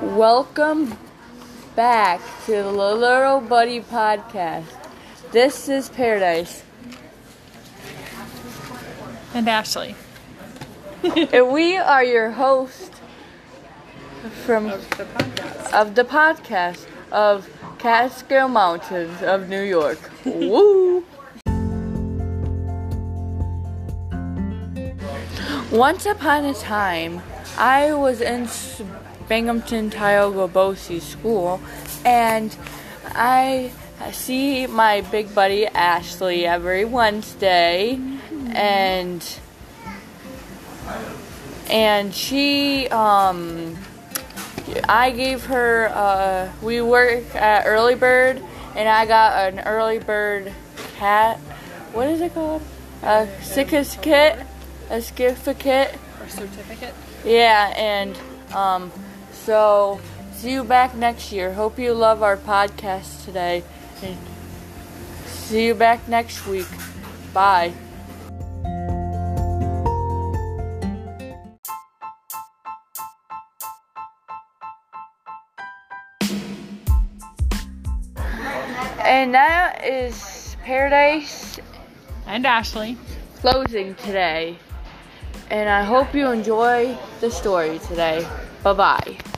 Welcome back to the Little Buddy Podcast. This is Paradise, And Ashley. and we are your host from Of the podcast. of the podcast of Catskill Mountains of New York. Woo! Once upon a time, I was in Binghamton Tioga BOCES school, and I see my big buddy Ashley every Wednesday, and and she um I gave her, uh, we work at Early Bird, and I got an Early Bird cat. What is it called? A sickest kit? A certificate? Certificate. Yeah, and, um, so, see you back next year. Hope you love our podcast today. And see you back next week. Bye. And that is Paradise And Ashley. closing today. And I hope you enjoy the story today. Bye bye.